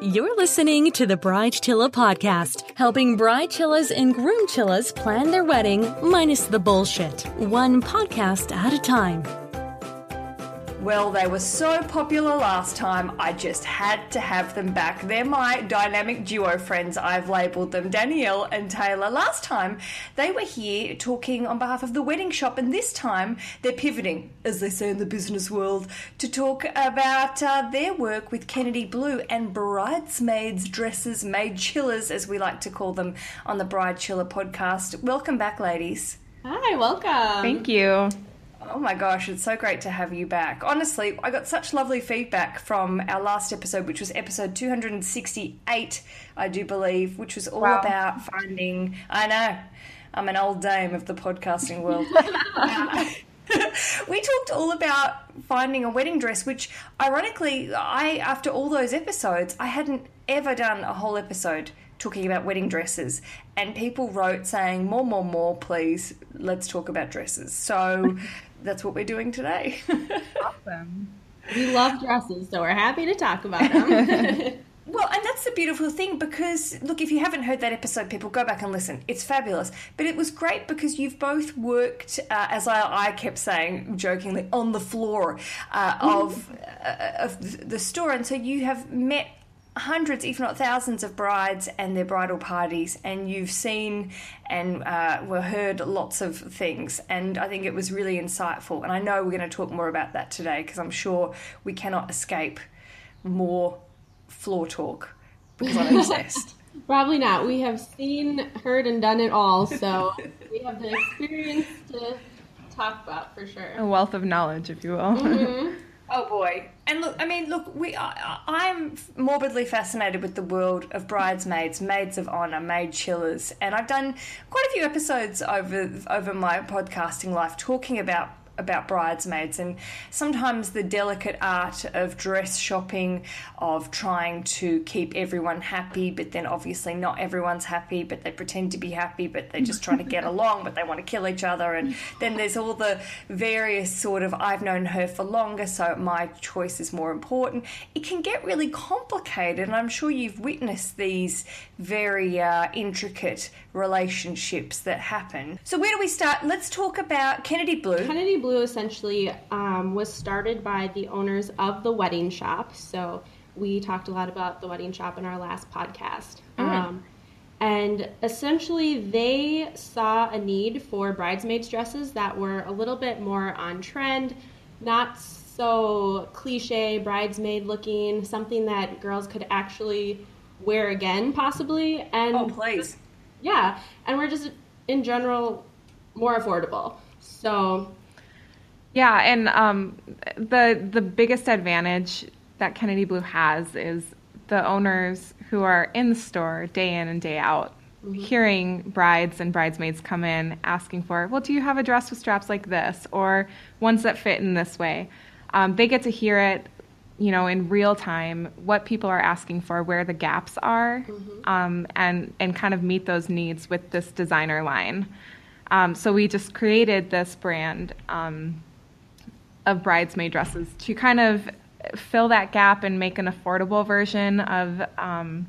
You're listening to the Bride Chilla podcast, helping bride chillas and groom chillas plan their wedding minus the bullshit, one podcast at a time. Well, they were so popular last time, I just had to have them back. They're my dynamic duo friends. I've labelled them Danielle and Taylor. Last time, they were here talking on behalf of the wedding shop, and this time they're pivoting, as they say in the business world, to talk about uh, their work with Kennedy Blue and bridesmaids' dresses, maid chillas, as we like to call them on the Bride Chilla podcast. Welcome back, ladies. Hi, welcome. Thank you. Oh my gosh, it's so great to have you back. Honestly, I got such lovely feedback from our last episode, which was episode 268, I do believe, which was all Wow. about finding. I know, I'm an old dame of the podcasting world. We talked all about finding a wedding dress, which ironically, I, after all those episodes, I hadn't ever done a whole episode talking about wedding dresses. And people wrote saying, more, more, more, please, let's talk about dresses. So that's what we're doing today. Awesome. We love dresses, so we're happy to talk about them. Well, and that's the beautiful thing because, look, if you haven't heard that episode, people go back and listen. It's fabulous. But it was great because you've both worked, uh, as I, I kept saying jokingly, on the floor uh, of, uh, of the store. And so you have met hundreds, if not thousands, of brides and their bridal parties, and you've seen and uh, were heard lots of things. And I think it was really insightful. And I know we're going to talk more about that today because I'm sure we cannot escape more floor talk because I'm obsessed. Probably not. We have seen, heard, and done it all, so we have the experience to talk about for sure. A wealth of knowledge, if you will. Mhm. Oh boy! And look, I mean, look, we I, I'm morbidly fascinated with the world of bridesmaids, maids of honor, maid chillas, and I've done quite a few episodes over over my podcasting life talking about about bridesmaids and sometimes the delicate art of dress shopping of trying to keep everyone happy but then obviously not everyone's happy but they pretend to be happy but they're just trying to get along but they want to kill each other and then there's all the various sort of I've known her for longer so my choice is more important. It can get really complicated and I'm sure you've witnessed these very uh, intricate relationships that happen so where do we start let's talk about Kennedy Blue Kennedy Blue essentially um, was started by the owners of the wedding shop. So we talked a lot about the wedding shop in our last podcast. Um, and essentially, they saw a need for bridesmaids' dresses that were a little bit more on trend, not so cliche bridesmaid looking, something that girls could actually wear again, possibly. And oh please yeah, and we're just in general more affordable. So Yeah, and um, the the biggest advantage that Kennedy Blue has is the owners who are in the store day in and day out, hearing brides and bridesmaids come in asking for, well, do you have a dress with straps like this or ones that fit in this way? Um, they get to hear it, you know, in real time, what people are asking for, where the gaps are, um, and and kind of meet those needs with this designer line. Um, so we just created this brand. Um, of bridesmaid dresses to kind of fill that gap and make an affordable version of um,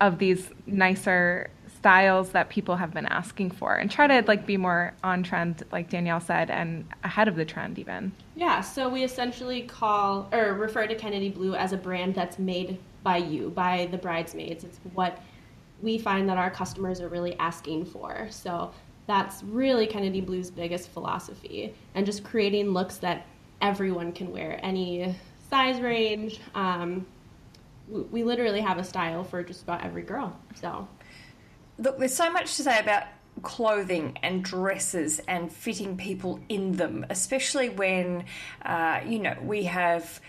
of these nicer styles that people have been asking for and try to like be more on trend like Danielle said and ahead of the trend even. Yeah, so we essentially call or refer to Kennedy Blue as a brand that's made by you, by the bridesmaids. It's what we find that our customers are really asking for. So that's really Kennedy Blue's biggest philosophy and just creating looks that everyone can wear, any size range. Um, we, literally have a style for just about every girl. So Look, there's so much to say about clothing and dresses and fitting people in them, especially when, uh, you know, we have,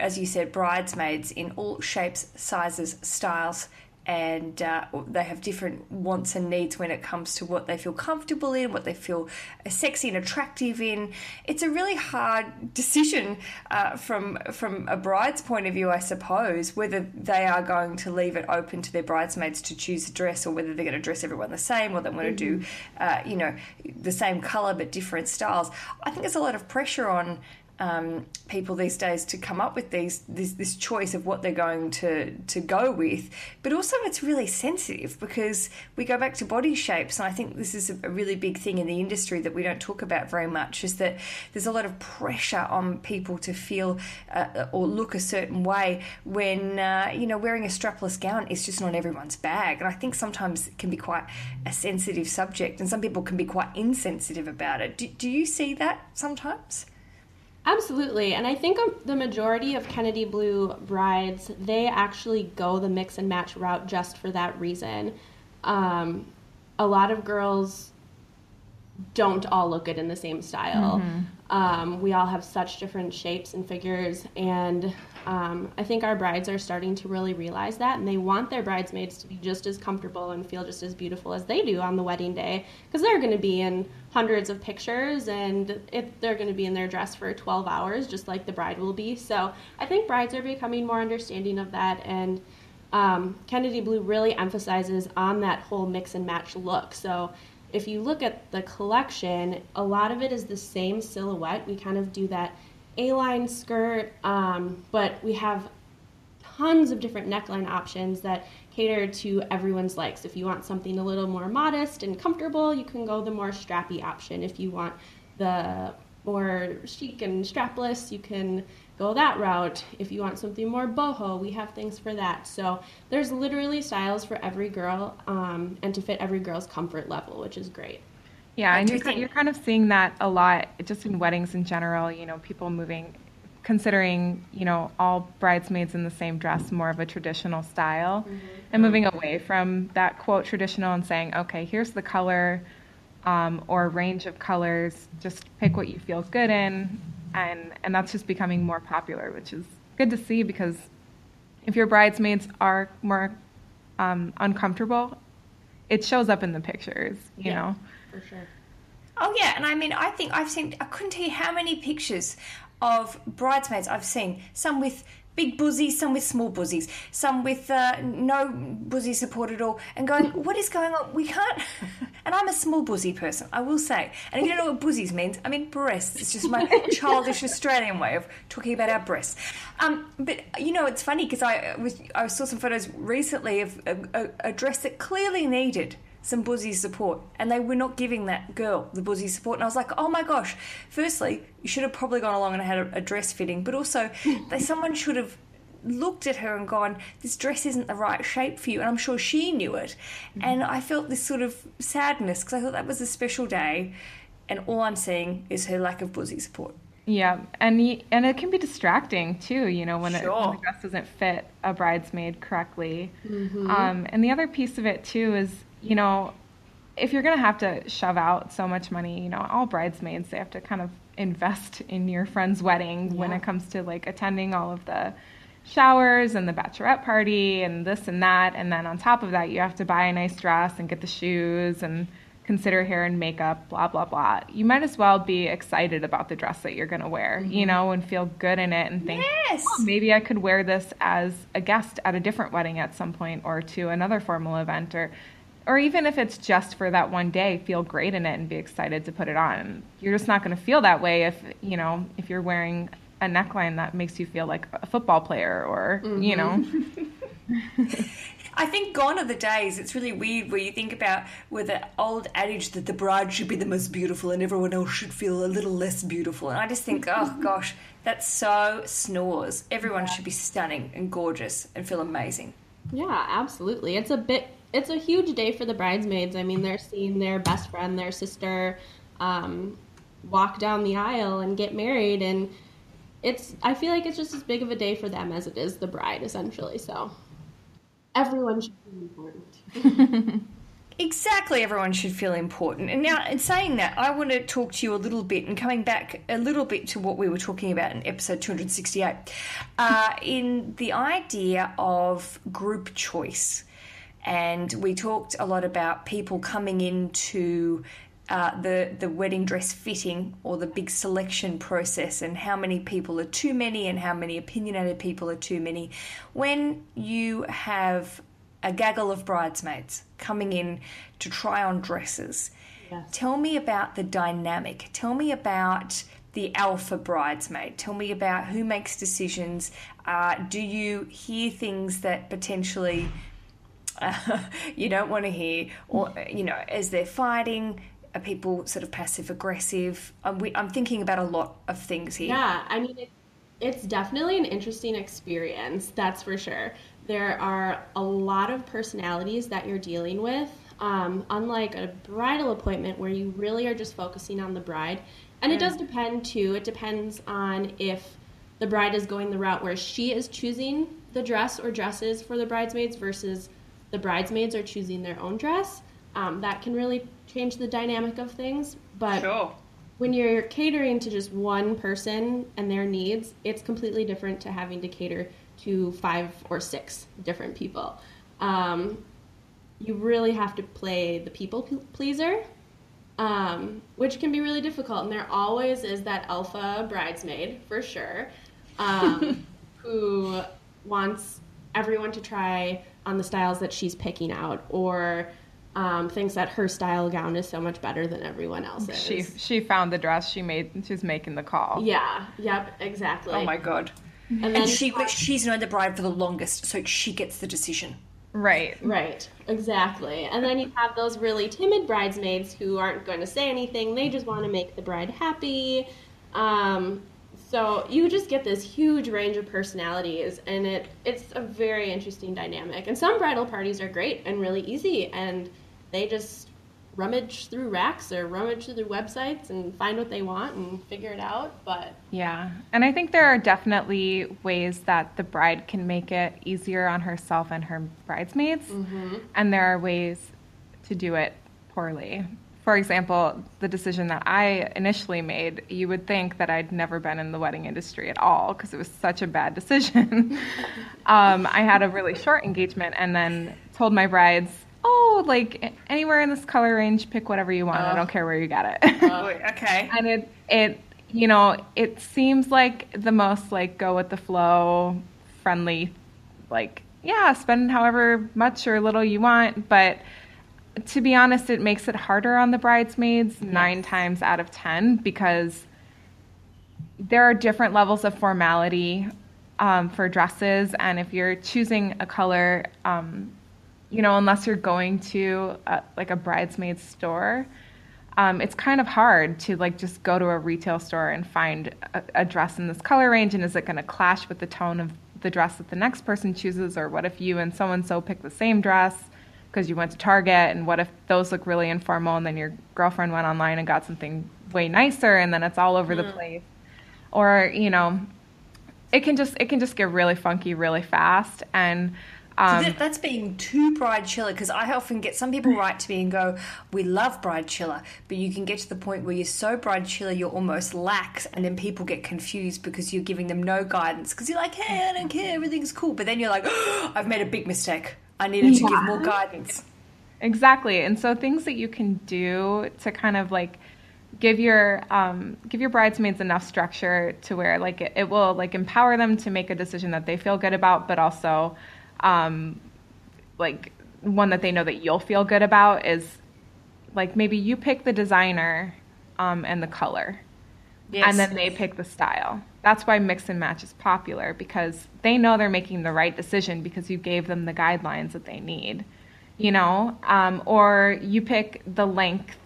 as you said, bridesmaids in all shapes, sizes, styles. And uh, they have different wants and needs when it comes to what they feel comfortable in, what they feel sexy and attractive in. It's a really hard decision uh, from from a bride's point of view, I suppose, whether they are going to leave it open to their bridesmaids to choose a dress, or whether they're going to dress everyone the same, or they want to do, uh, you know, the same color but different styles. I think there's a lot of pressure on um, people these days to come up with these this, this choice of what they're going to to go with, but also it's really sensitive because we go back to body shapes, and I think this is a really big thing in the industry that we don't talk about very much. Is that there's a lot of pressure on people to feel uh, or look a certain way when uh, you know wearing a strapless gown is just not everyone's bag, and I think sometimes it can be quite a sensitive subject, and some people can be quite insensitive about it. Do, do you see that sometimes? Absolutely. And I think the majority of Kennedy Blue brides, they actually go the mix and match route just for that reason. Um, a lot of girls don't all look good in the same style. Mm-hmm. Um, we all have such different shapes and figures, and um, I think our brides are starting to really realize that, and they want their bridesmaids to be just as comfortable and feel just as beautiful as they do on the wedding day, because they're going to be in hundreds of pictures, and it, they're going to be in their dress for 12 hours, just like the bride will be. So I think brides are becoming more understanding of that, and um, Kennedy Blue really emphasizes on that whole mix and match look. So if you look at the collection, a lot of it is the same silhouette. We kind of do that A-line skirt, um, but we have tons of different neckline options that cater to everyone's likes. If you want something a little more modest and comfortable, you can go the more strappy option. If you want the more chic and strapless, you can go that route. If you want something more boho, we have things for that. So there's literally styles for every girl um, and to fit every girl's comfort level, which is great. Yeah, and you're, you're kind of seeing that a lot just in weddings in general, you know, people moving, considering, you know, all bridesmaids in the same dress, more of a traditional style, mm-hmm. and moving away from that quote traditional and saying, okay, here's the color um, or range of colors, just pick what you feel good in, and and that's just becoming more popular, which is good to see because if your bridesmaids are more um, uncomfortable, it shows up in the pictures, you yeah, know. For sure. Oh yeah, and I mean, I think I've seen. I couldn't tell you how many pictures of bridesmaids I've seen. Some with big bosoms, some with small bosoms, some with uh, no bosom support at all, and going, what is going on? We can't. and I'm a small bosom person, I will say. And if you don't know what bosoms means, I mean breasts. It's just my childish Australian way of talking about our breasts. Um, but you know, it's funny because I was I saw some photos recently of a, a, a dress that clearly needed some buzzy support, and they were not giving that girl the buzzy support. And I was like, oh my gosh! Firstly, you should have probably gone along and had a, a dress fitting, but also, they, someone should have looked at her and gone, this dress isn't the right shape for you. And I'm sure she knew it. Mm-hmm. And I felt this sort of sadness because I thought that was a special day, and all I'm seeing is her lack of buzzy support. Yeah, and and it can be distracting too, you know, when, sure. it, when the dress doesn't fit a bridesmaid correctly. Mm-hmm. Um, and the other piece of it too is you know, if you're going to have to shove out so much money, you know, all bridesmaids, they have to kind of invest in your friend's wedding yeah. when it comes to like attending all of the showers and the bachelorette party and this and that. And then on top of that, you have to buy a nice dress and get the shoes and consider hair and makeup, blah, blah, blah. You might as well be excited about the dress that you're going to wear, mm-hmm. you know, and feel good in it and think, yes. oh, maybe I could wear this as a guest at a different wedding at some point or to another formal event or or even if it's just for that one day, feel great in it and be excited to put it on. You're just not going to feel that way if, you know, if you're wearing a neckline that makes you feel like a football player or, mm-hmm. you know. I think gone are the days. It's really weird where you think about where the old adage that the bride should be the most beautiful and everyone else should feel a little less beautiful. And I just think, oh gosh, that's so snores. Everyone should be stunning and gorgeous and feel amazing. Yeah, absolutely. It's a bit it's a huge day for the bridesmaids. I mean, they're seeing their best friend, their sister, um, walk down the aisle and get married, and it's. I feel like it's just as big of a day for them as it is the bride, essentially. So everyone should feel important. exactly, everyone should feel important. And now, in saying that, I want to talk to you a little bit and coming back a little bit to what we were talking about in episode 268, uh, in the idea of group choice and we talked a lot about people coming into uh, the the wedding dress fitting or the big selection process and how many people are too many and how many opinionated people are too many. When you have a gaggle of bridesmaids coming in to try on dresses, yes. tell me about the dynamic. Tell me about the alpha bridesmaid? Tell me about who makes decisions. Uh, do you hear things that potentially you don't want to hear, or you know, as they're fighting? Are people sort of passive aggressive? I'm, I'm thinking about a lot of things here. Yeah, I mean, it, it's definitely an interesting experience, that's for sure. There are a lot of personalities that you're dealing with. Um, unlike a bridal appointment where you really are just focusing on the bride. And it does depend too. It depends on if the bride is going the route where she is choosing the dress or dresses for the bridesmaids versus the bridesmaids are choosing their own dress. Um, that can really change the dynamic of things. But Sure. when you're catering to just one person and their needs, it's completely different to having to cater to five or six different people. Um, you really have to play the people pleaser, um, which can be really difficult. And there always is that alpha bridesmaid, for sure, um, who wants everyone to try on the styles that she's picking out or um, thinks that her style gown is so much better than everyone else's. She she found the dress. She made. She's making the call. Yeah. Yep. Exactly. Oh my god. And then And she she's known the bride for the longest, so she gets the decision. Right. Right. Exactly. And then you have those really timid bridesmaids who aren't going to say anything. They just want to make the bride happy. Um, so you just get this huge range of personalities, and it it's a very interesting dynamic. And some bridal parties are great and really easy, and they just rummage through racks or rummage through their websites and find what they want and figure it out. But Yeah. And I think there are definitely ways that the bride can make it easier on herself and her bridesmaids. Mm-hmm. And there are ways to do it poorly. For example, the decision that I initially made, you would think that I'd never been in the wedding industry at all because it was such a bad decision. um, I had a really short engagement and then told my brides, oh, like anywhere in this color range, pick whatever you want. I don't care where you got it. Okay. and it it you know it seems like the most like go with the flow friendly like yeah spend however much or little you want but to be honest it makes it harder on the bridesmaids nine times out of ten because there are different levels of formality um, for dresses. And if you're choosing a color um, you know unless you're going to a, like a bridesmaid store um, it's kind of hard to like just go to a retail store and find a, a dress in this color range. And is it going to clash with the tone of the dress that the next person chooses? Or what if you and so and so pick the same dress because you went to target and what if those look really informal and then your girlfriend went online and got something way nicer and then it's all over the place or you know it can just it can just get really funky really fast and um, That- That's being too bride chilla because I often get some people write to me and go, "We love bride chilla," but you can get to the point where you're so bride chilla you're almost lax, and then people get confused because you're giving them no guidance because you're like, "Hey, I don't care, everything's cool," but then you're like, oh, "I've made a big mistake. I needed to give more guidance." Exactly. And so things that you can do to kind of like give your um, give your bridesmaids enough structure to where like it, it will like empower them to make a decision that they feel good about, but also um, like one that they know that you'll feel good about is like maybe you pick the designer um, and the color and then they pick the style. That's why mix and match is popular because they know they're making the right decision because you gave them the guidelines that they need, you know. Um, or you pick the length,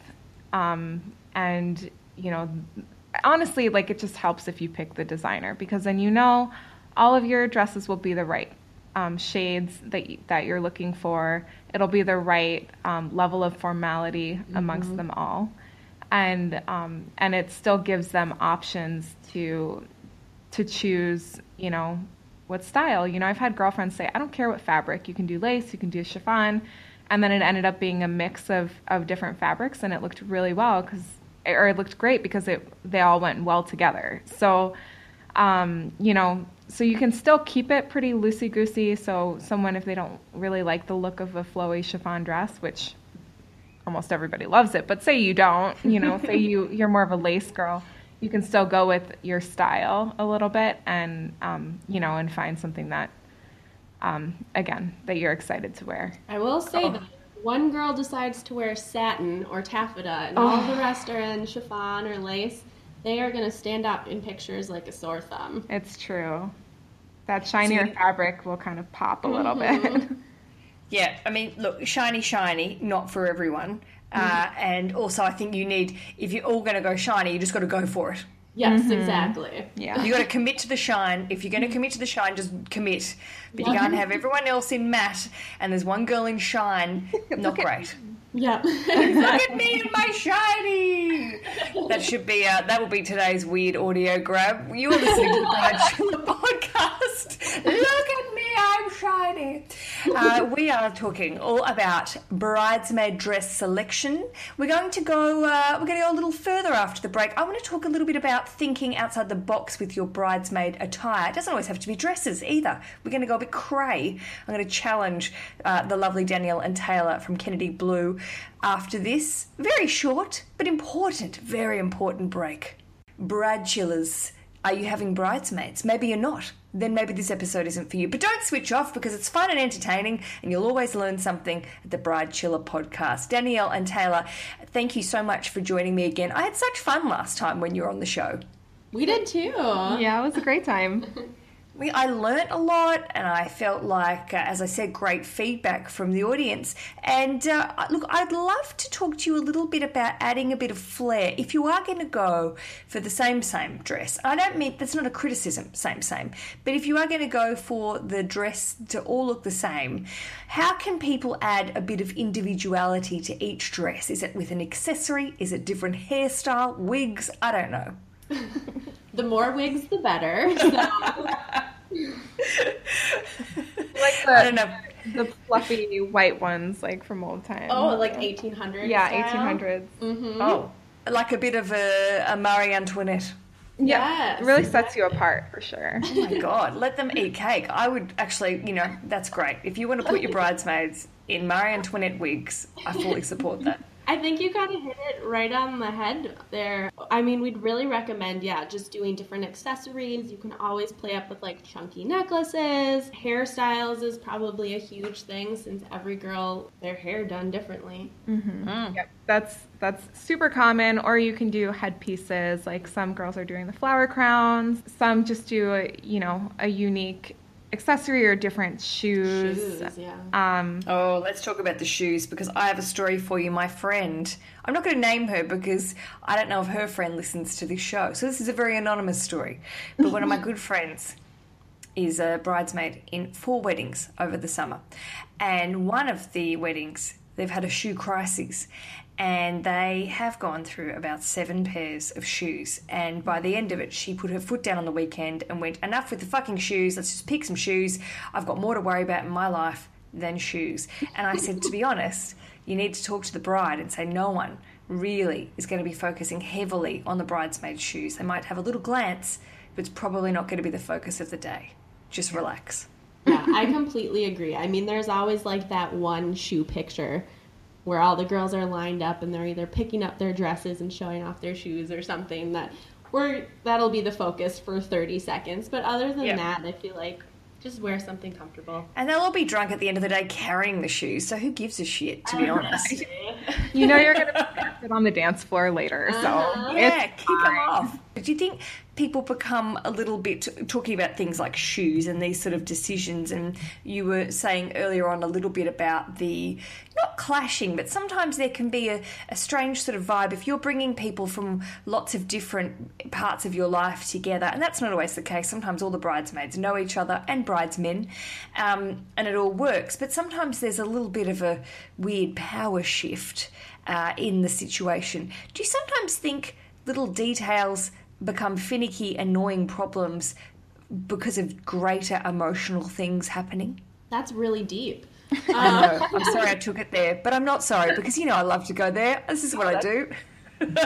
um, and you know, honestly, like it just helps if you pick the designer because then you know all of your dresses will be the right um, shades that y- that you're looking for. It'll be the right um, level of formality amongst them all and um, and it still gives them options to to choose you know what style. You know i've had girlfriends say i don't care what fabric. You can do lace you can do chiffon. And then it ended up being a mix of of different fabrics and it looked really well because or it looked great because it they all went well together. So um, you know so you can still keep it pretty loosey goosey so someone if they don't really like the look of a flowy chiffon dress which almost everybody loves it but say you don't you know say you you're more of a lace girl you can still go with your style a little bit and um, you know and find something that um, again that you're excited to wear I will say that one girl decides to wear satin or taffeta, and all the rest are in chiffon or lace. they are going to stand out in pictures like a sore thumb. It's true. That shinier fabric will kind of pop a little bit. Yeah, I mean, look, shiny, shiny, not for everyone. Uh, and also, I think you need, if you're all going to go shiny, you just got to go for it. Yes, exactly. yeah. You got to commit to the shine. If you're going to commit to the shine, just commit. But you can't have everyone else in matte and there's one girl in shine. Not great. Yeah. Look at me and my shiny. That should be uh, that will be today's weird audio grab. You are listening to the Bride Chilla podcast. Look at shiny. Uh, we are talking all about bridesmaid dress selection. We're going to go. Uh, we're going to go a little further after the break. I want to talk a little bit about thinking outside the box with your bridesmaid attire. It doesn't always have to be dresses either. We're going to go a bit cray. I'm going to challenge uh, the lovely Danielle and Taylor from Kennedy Blue after this very short but important, very important break. Bride chillas, are you having bridesmaids? Maybe you're not. Then maybe this episode isn't for you. But don't switch off because it's fun and entertaining and you'll always learn something at the Bride Chilla podcast. Danielle and Taylor, thank you so much for joining me again. I had such fun last time when you were on the show. we did too. yeah, it was a great time. I learnt a lot, and I felt like, uh, as I said, great feedback from the audience. And uh, look, I'd love to talk to you a little bit about adding a bit of flair. If you are going to go for the same same dress, I don't mean that's not a criticism, same same. But if you are going to go for the dress to all look the same, how can people add a bit of individuality to each dress? Is it with an accessory? Is it different hairstyle, wigs? I don't know. The more wigs, the better. So, Like I don't the, know. the fluffy white ones, like from old times. oh, like 1800s. yeah, style? 1800s. Mm-hmm. Oh, like a bit of a, a Marie Antoinette. Yeah, Yes. it really sets you apart for sure. Oh my god, let them eat cake. I would actually, you know, that's great. If you want to put your bridesmaids in Marie Antoinette wigs, I fully support that. I think you kind of hit it right on the head there. I mean, we'd really recommend, yeah, just doing different accessories. You can always play up with like chunky necklaces. Hairstyles is probably a huge thing since every girl their hair done differently. Mm-hmm. Mm. Yep, that's that's super common. Or you can do headpieces. Like some girls are doing the flower crowns. Some just do a, you know a unique accessory or different shoes. Shoes, yeah. Um, Oh, let's talk about the shoes because I have a story for you. My friend, I'm not going to name her because I don't know if her friend listens to this show. So this is a very anonymous story. But one of my good friends is a bridesmaid in four weddings over the summer. And one of the weddings, they've had a shoe crisis. And they have gone through about seven pairs of shoes. And by the end of it, she put her foot down on the weekend and went, Enough with the fucking shoes. Let's just pick some shoes. I've got more to worry about in my life than shoes. And I said, To be honest, you need to talk to the bride and say, No one really is going to be focusing heavily on the bridesmaid's shoes. They might have a little glance, but it's probably not going to be the focus of the day. Just relax. yeah, I completely agree. I mean, there's always like that one shoe picture where all the girls are lined up and they're either picking up their dresses and showing off their shoes or something that where that'll be the focus for 30 seconds. But other than Yeah. that, I feel like just wear something comfortable. And they'll all be drunk at the end of the day carrying the shoes, so who gives a shit, to be honest? you know you're gonna be on the dance floor later, so Uh-huh. Yeah, kick them off. Do you think people become a little bit talking about things like shoes and these sort of decisions? And you were saying earlier on a little bit about the not clashing, but sometimes there can be a, a strange sort of vibe if you're bringing people from lots of different parts of your life together. And that's not always the case. Sometimes all the bridesmaids know each other and bridesmen, um, and it all works. But sometimes there's a little bit of a weird power shift uh, in the situation. Do you sometimes think little details become finicky, annoying problems because of greater emotional things happening? That's really deep. I know. I'm sorry I took it there, but I'm not sorry because you know I love to go there. This is what I do.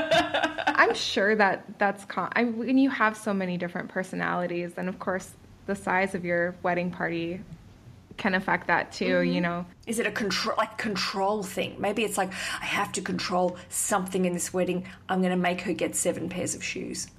I'm sure that that's con- I, when you have so many different personalities, and of course the size of your wedding party can affect that too. You mm-hmm. know, Is it a control like control thing? Maybe it's like I have to control something in this wedding. I'm going to make her get seven pairs of shoes.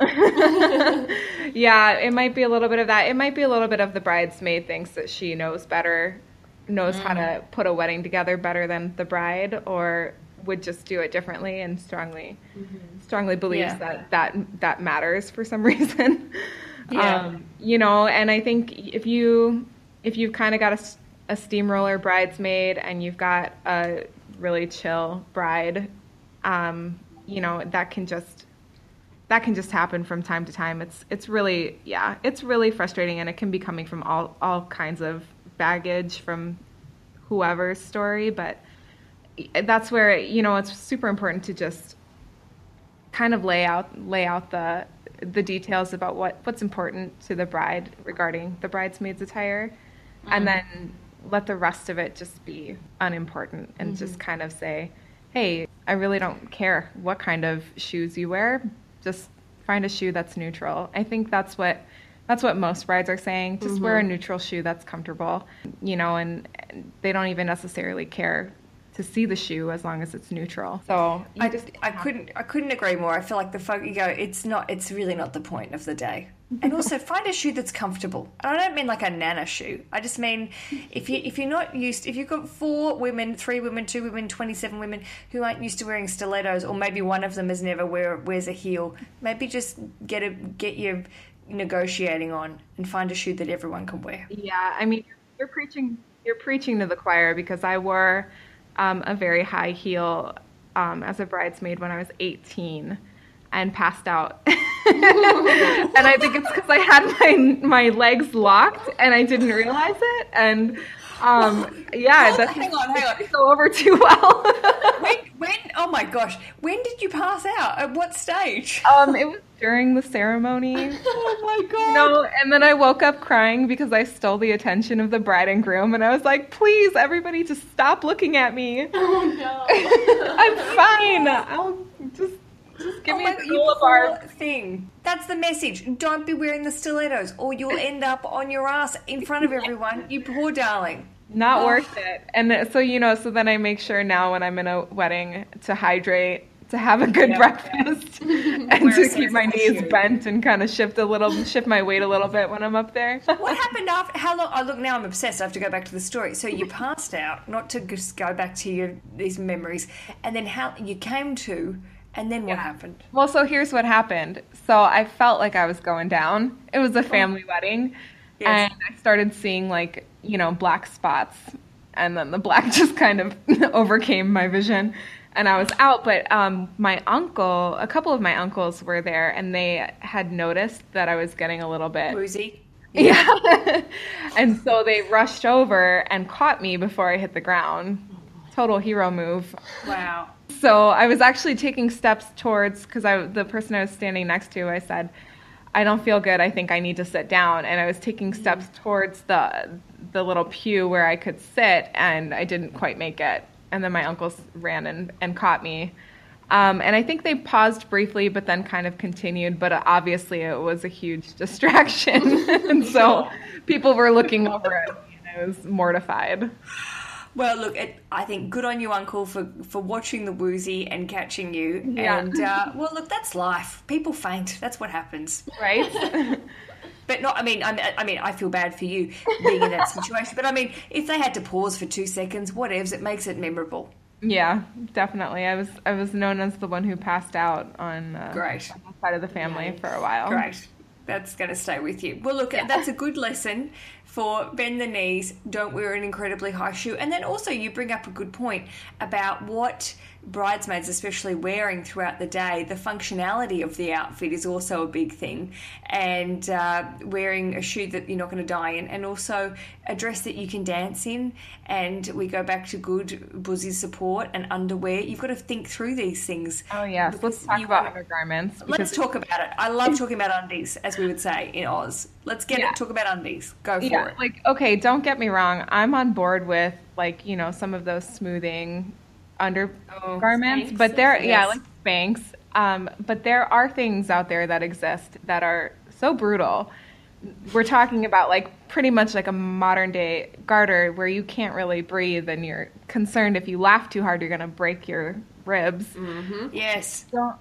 yeah, it might be a little bit of that. It might be a little bit of the bridesmaid thinks that she knows better, knows how to mm. put a wedding together better than the bride, or would just do it differently and strongly mm-hmm. strongly believes Yeah. that that that matters for some reason. Yeah. Um, you know, and I think if you if you've kind of got a steamroller bridesmaid and you've got a really chill bride, um, you know, that can just that can just happen from time to time. It's it's really yeah, it's really frustrating and it can be coming from all all kinds of baggage from whoever's story, but that's where you know it's super important to just kind of lay out lay out the the details about what what's important to the bride regarding the bridesmaid's attire and mm-hmm. then let the rest of it just be unimportant and just mm-hmm. kind of say hey i really don't care what kind of shoes you wear. Just find a shoe that's neutral. I think that's what that's what most brides are saying. Just wear a mm-hmm. neutral shoe that's comfortable you know and, and they don't even necessarily care to see the shoe as long as it's neutral. So I just I couldn't I couldn't agree more. I feel like the folk you go, it's not it's really not the point of the day. And also find a shoe that's comfortable. And I don't mean like a nana shoe. I just mean if you if you're not used if you've got four women, three women, two women, twenty seven women who aren't used to wearing stilettos, or maybe one of them has never wear wears a heel, maybe just get a get your negotiating on and find a shoe that everyone can wear. Yeah, I mean, you're preaching you're preaching to the choir because I wore um, a very high heel um, as a bridesmaid when I was 18 and passed out. and I think it's because I had my my legs locked and I didn't realize it. And um, yeah, that's hang on, hang on. go over too well. When when oh my gosh, when did you pass out? At what stage? um, it was during the ceremony. Oh my god. No, and then I woke up crying because I stole the attention of the bride and groom, and I was like, "Please, everybody, just stop looking at me. Oh no. I'm fine. I'll just give Oh me my a God, couple you of bars." poor thing. That's the message. Don't be wearing the stilettos, or you'll end up on your ass in front of everyone. You poor darling. Not worth it. And so you know, so then I make sure now when I'm in a wedding to hydrate, to have a good breakfast, and to keep my knees shoe. bent and kind of shift a little, shift my weight a little bit when I'm up there. What happened after? How long? Oh, look, now I'm obsessed. I have to go back to the story. So you passed out, not to just go back to your these memories, and then how you came to, and then what happened? Well, so here's what happened. So I felt like I was going down. It was a family wedding. Yes. And I started seeing like, you know, black spots. And then the black just kind of overcame my vision. And I was out. But um, my uncle, a couple of my uncles were there and they had noticed that I was getting a little bit. Woozy. Yeah. and so they rushed over and caught me before I hit the ground. Total hero move. Wow. So I was actually taking steps towards because I the person I was standing next to, I said, "I don't feel good. I think I need to sit down." And I was taking steps towards the the little pew where I could sit, and I didn't quite make it. And then my uncles ran and, and caught me. Um, and I think they paused briefly, but then kind of continued. But obviously, it was a huge distraction, and so people were looking over at me, and I was mortified. Well, look, it, I think good on you, Uncle, for, for watching the woozy and catching you. Yeah. And, uh, well, look, that's life. People faint. That's what happens. Right? But not, I mean, I, I mean, I feel bad for you being in that situation. But I mean, if they had to pause for two seconds, whatevs, it makes it memorable. Yeah, definitely. I was I was known as the one who passed out on, uh, Great. on that side of the family for a while. Great. That's going to stay with you. Well, look, that's a good lesson for bend the knees, don't wear an incredibly high shoe. And then also, you bring up a good point about what bridesmaids, especially wearing throughout the day. The functionality of the outfit is also a big thing. And uh, wearing a shoe that you're not going to die in, and also a dress that you can dance in. And we go back to good buzzy support and underwear. You've got to think through these things. Oh yeah let's talk you about are- undergarments. Let's talk about it. I love talking about undies, as we would say in Oz. Let's get Yeah. it. Talk about undies. Go for Yeah, it. like okay, don't get me wrong. I'm on board with like you know some of those smoothing undergarments, Spanx? but there, yeah, like Spanx. Um, but there are things out there that exist that are so brutal. We're talking about like pretty much like a modern day garter where you can't really breathe and you're concerned if you laugh too hard you're gonna break your ribs yes. don't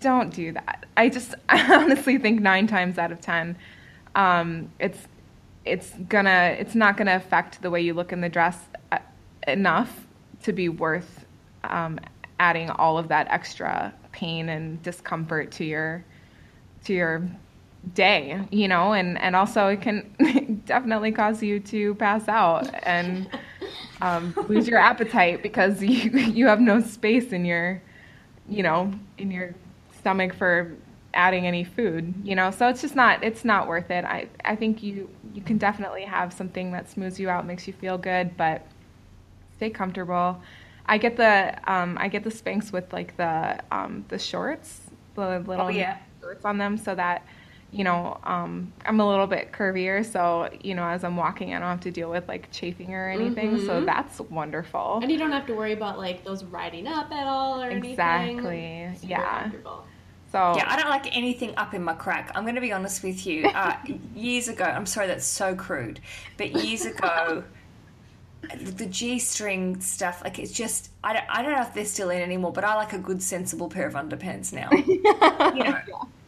don't do that. I just I honestly think nine times out of ten, um, it's it's gonna it's not gonna affect the way you look in the dress uh, enough to be worth um, adding all of that extra pain and discomfort to your to your day, you know, and and also it can definitely cause you to pass out and um, lose your appetite because you you have no space in your you know in your stomach for adding any food you know? So it's just not it's not worth it. I i think you you can definitely have something that smooths you out makes you feel good but stay comfortable i get the um i get the Spanx with like the um the shorts the little Oh, yeah. shorts on them so that you know um i'm a little bit curvier so you know as i'm walking i don't have to deal with like chafing or anything so that's wonderful And you don't have to worry about like those riding up at all or Exactly, anything. Super yeah. comfortable. so Yeah, I don't like anything up in my crack. I'm going to be honest with you. Uh, years ago, I'm sorry that's so crude, but years ago, the G string stuff, like it's just, I don't, I don't know if they're still in anymore, but I like a good, sensible pair of underpants now. you know,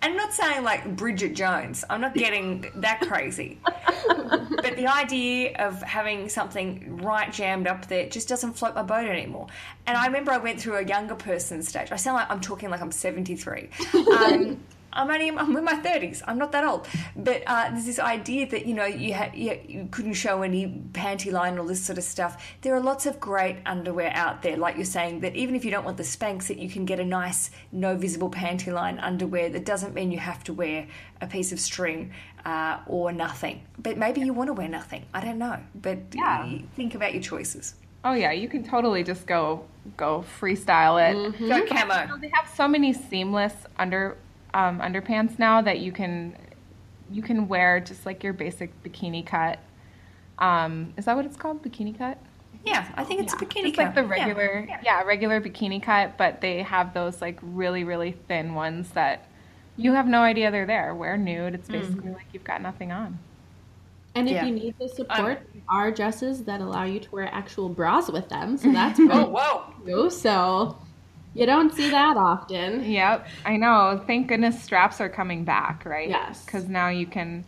I'm not saying like Bridget Jones, I'm not getting that crazy. but the idea of having something right jammed up there just doesn't float my boat anymore. And I remember I went through a younger person stage. I sound like I'm talking like I'm 73. Um, I'm only I'm in my 30s. I'm not that old. But uh, there's this idea that you know you had you, you couldn't show any panty line or this sort of stuff. There are lots of great underwear out there, like you're saying. That even if you don't want the Spanx, that you can get a nice no visible panty line underwear. That doesn't mean you have to wear a piece of string uh, or nothing. But maybe you want to wear nothing. I don't know. But Yeah. think about your choices. oh yeah you can totally just go go freestyle it Go camo. So they have so many seamless under um, underpants now that you can you can wear just like your basic bikini cut. Um, is that what it's called? Bikini cut? Yeah, I think it's a bikini It's like the cut. Yeah. regular, yeah. regular bikini cut, but they have those like really, really thin ones that you have no idea they're there. Wear nude, it's basically like you've got nothing on. And if Yeah. you need the support, there are dresses that allow you to wear actual bras with them. So that's pretty Oh, whoa. cool. So you don't see that often. Yep, I know. Thank goodness straps are coming back, right? Yes. because now you can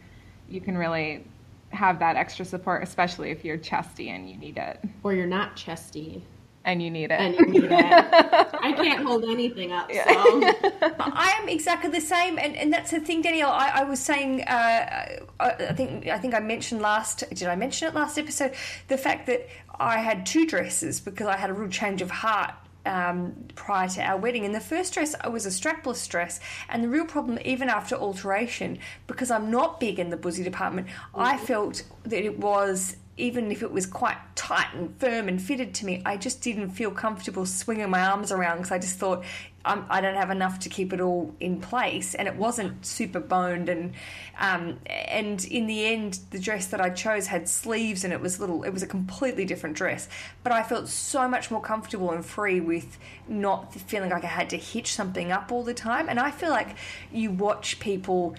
you can really have that extra support, especially if you're chesty and you need it, Or you're not chesty and you need it. and you need it. I can't hold anything up. So I am exactly the same, and, and that's the thing, Danielle. I, I was saying, uh, I, I think I think I mentioned last. Did I mention it last episode? The fact that I had two dresses because I had a real change of heart um, prior to our wedding. And the first dress I was a strapless dress, and the real problem, even after alteration, because I'm not big in the buzzy department, I felt that it was even if it was quite tight and firm and fitted to me, I just didn't feel comfortable swinging my arms around because I just thought I'm, I don't have enough to keep it all in place, and it wasn't super boned. And um, and in the end, the dress that I chose had sleeves, and it was little. It was a completely different dress, but I felt so much more comfortable and free with not feeling like I had to hitch something up all the time. And I feel like you watch people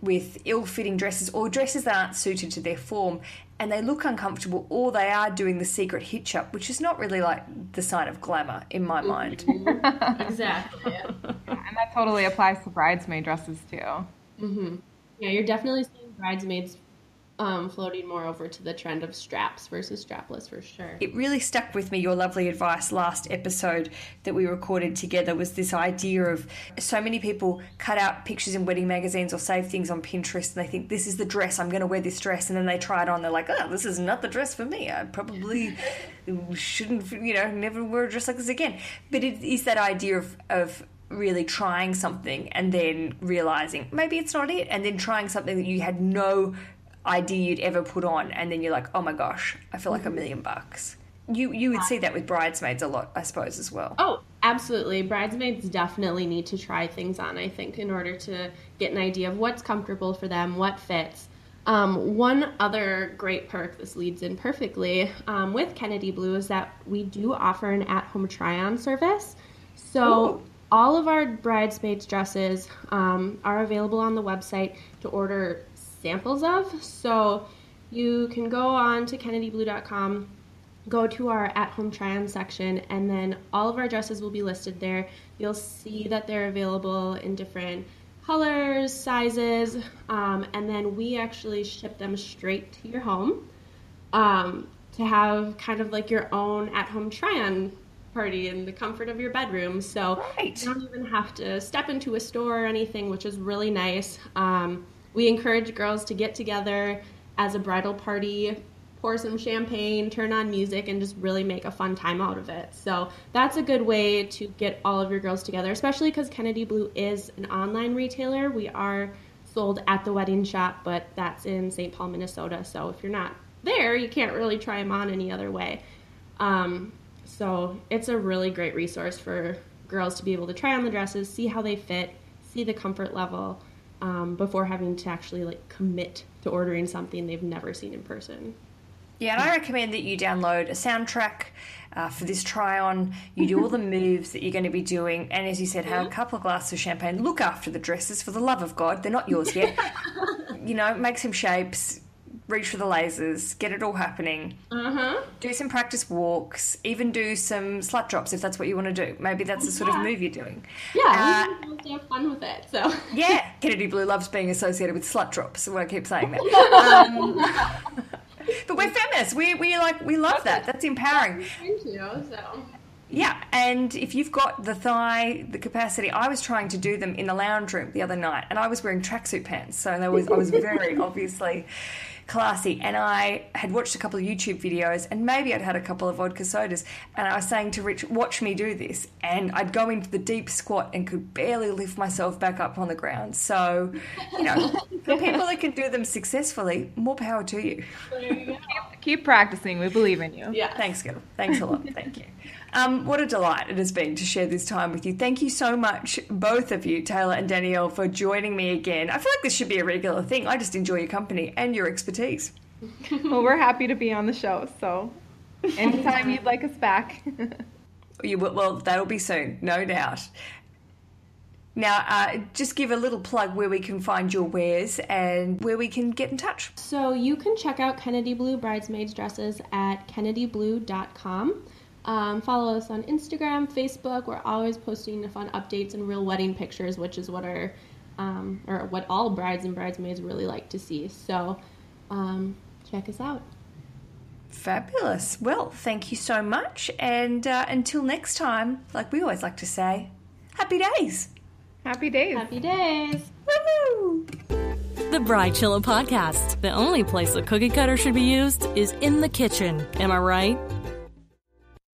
with ill-fitting dresses or dresses that aren't suited to their form and they look uncomfortable or they are doing the secret hitch up which is not really like the sign of glamour in my mind exactly. and that totally applies to bridesmaid dresses too. Mm-hmm. Yeah, you're definitely seeing bridesmaids um, floating more over to the trend of straps versus strapless for sure. it really stuck with me your lovely advice last episode that we recorded together was this idea of so many people cut out pictures in wedding magazines or save things on pinterest and they think this is the dress i'm going to wear this dress. And then they try it on they're like oh this is not the dress for me. I probably shouldn't you know never wear a dress like this again. But it is that idea of, of really trying something and then realizing maybe it's not it and then trying something that you had no idea you'd ever put on and then you're like oh my gosh i feel like a million bucks you you would see that with bridesmaids a lot i suppose as well Oh, absolutely. Bridesmaids definitely need to try things on, I think, in order to get an idea of what's comfortable for them, what fits. Um, one other great perk, this leads in perfectly, um, with Kennedy Blue is that we do offer an at home try on service. So, all of our bridesmaids' dresses um, are available on the website to order samples of. So, you can go on to kennedyblue.com go to our at home try on section and then all of our dresses will be listed there. You'll see that they're available in different colors, sizes, um, and then we actually ship them straight to your home um, to have kind of like your own at home try on party in the comfort of your bedroom. So Right. you don't even have to step into a store or anything, which is really nice. Um, we encourage girls to get together as a bridal party, pour some champagne, turn on music, and just really make a fun time out of it. So that's a good way to get all of your girls together, especially because Kennedy Blue is an online retailer. We are sold at the wedding shop, but that's in St. Paul, Minnesota. So if you're not there, you can't really try them on any other way. Um, so it's a really great resource for girls to be able to try on the dresses, see how they fit, see the comfort level um, before having to actually like commit to ordering something they've never seen in person. Yeah, and I recommend that you download a soundtrack uh, for this try on. You do all the moves that you're going to be doing, and as you said, have a couple of glasses of champagne. Look after the dresses, for the love of God. They're not yours yet. you know, make some shapes, reach for the lasers, get it all happening. Huh. Do some practice walks, even do some slut drops if that's what you want to do. Maybe that's the sort of move you're doing. Yeah, Uh, to have fun with it. So Yeah, Kennedy Blue loves being associated with slut drops. So I keep saying that. Um, but we're feminists. We we like we love that. That's empowering. thank you. So Yeah, and if you've got the thigh, the capacity, I was trying to do them in the lounge room the other night, and I was wearing tracksuit pants, so there was I was very obviously classy. And I had watched a couple of YouTube videos, and maybe I'd had a couple of vodka sodas, and I was saying to Rich, "Watch me do this," and I'd go into the deep squat and could barely lift myself back up on the ground. So, you know, for people that can do them successfully, more power to you. there you go. Keep practicing. We believe in you. Yeah. Thanks, girl. Thanks a lot. Thank you. Um, what a delight it has been to share this time with you. Thank you so much, both of you, Taylor and Danielle, for joining me again. I feel like this should be a regular thing. I just enjoy your company and your expertise. Well, we're happy to be on the show. So, anytime you'd like us back. You will, well, that'll be soon, no doubt. Now, uh, just give a little plug where we can find your wares and where we can get in touch. So you can check out Kennedy Blue bridesmaids dresses at kennedyblue.com. Um, follow us on Instagram, Facebook. We're always posting fun updates and real wedding pictures, which is what our um, or what all brides and bridesmaids really like to see. So um, check us out. Fabulous. Well, thank you so much. And uh, until next time, like we always like to say, happy days. Happy days. Happy days. Woohoo! The Bridechilla Podcast. The only place a cookie cutter should be used is in the kitchen. Am I right?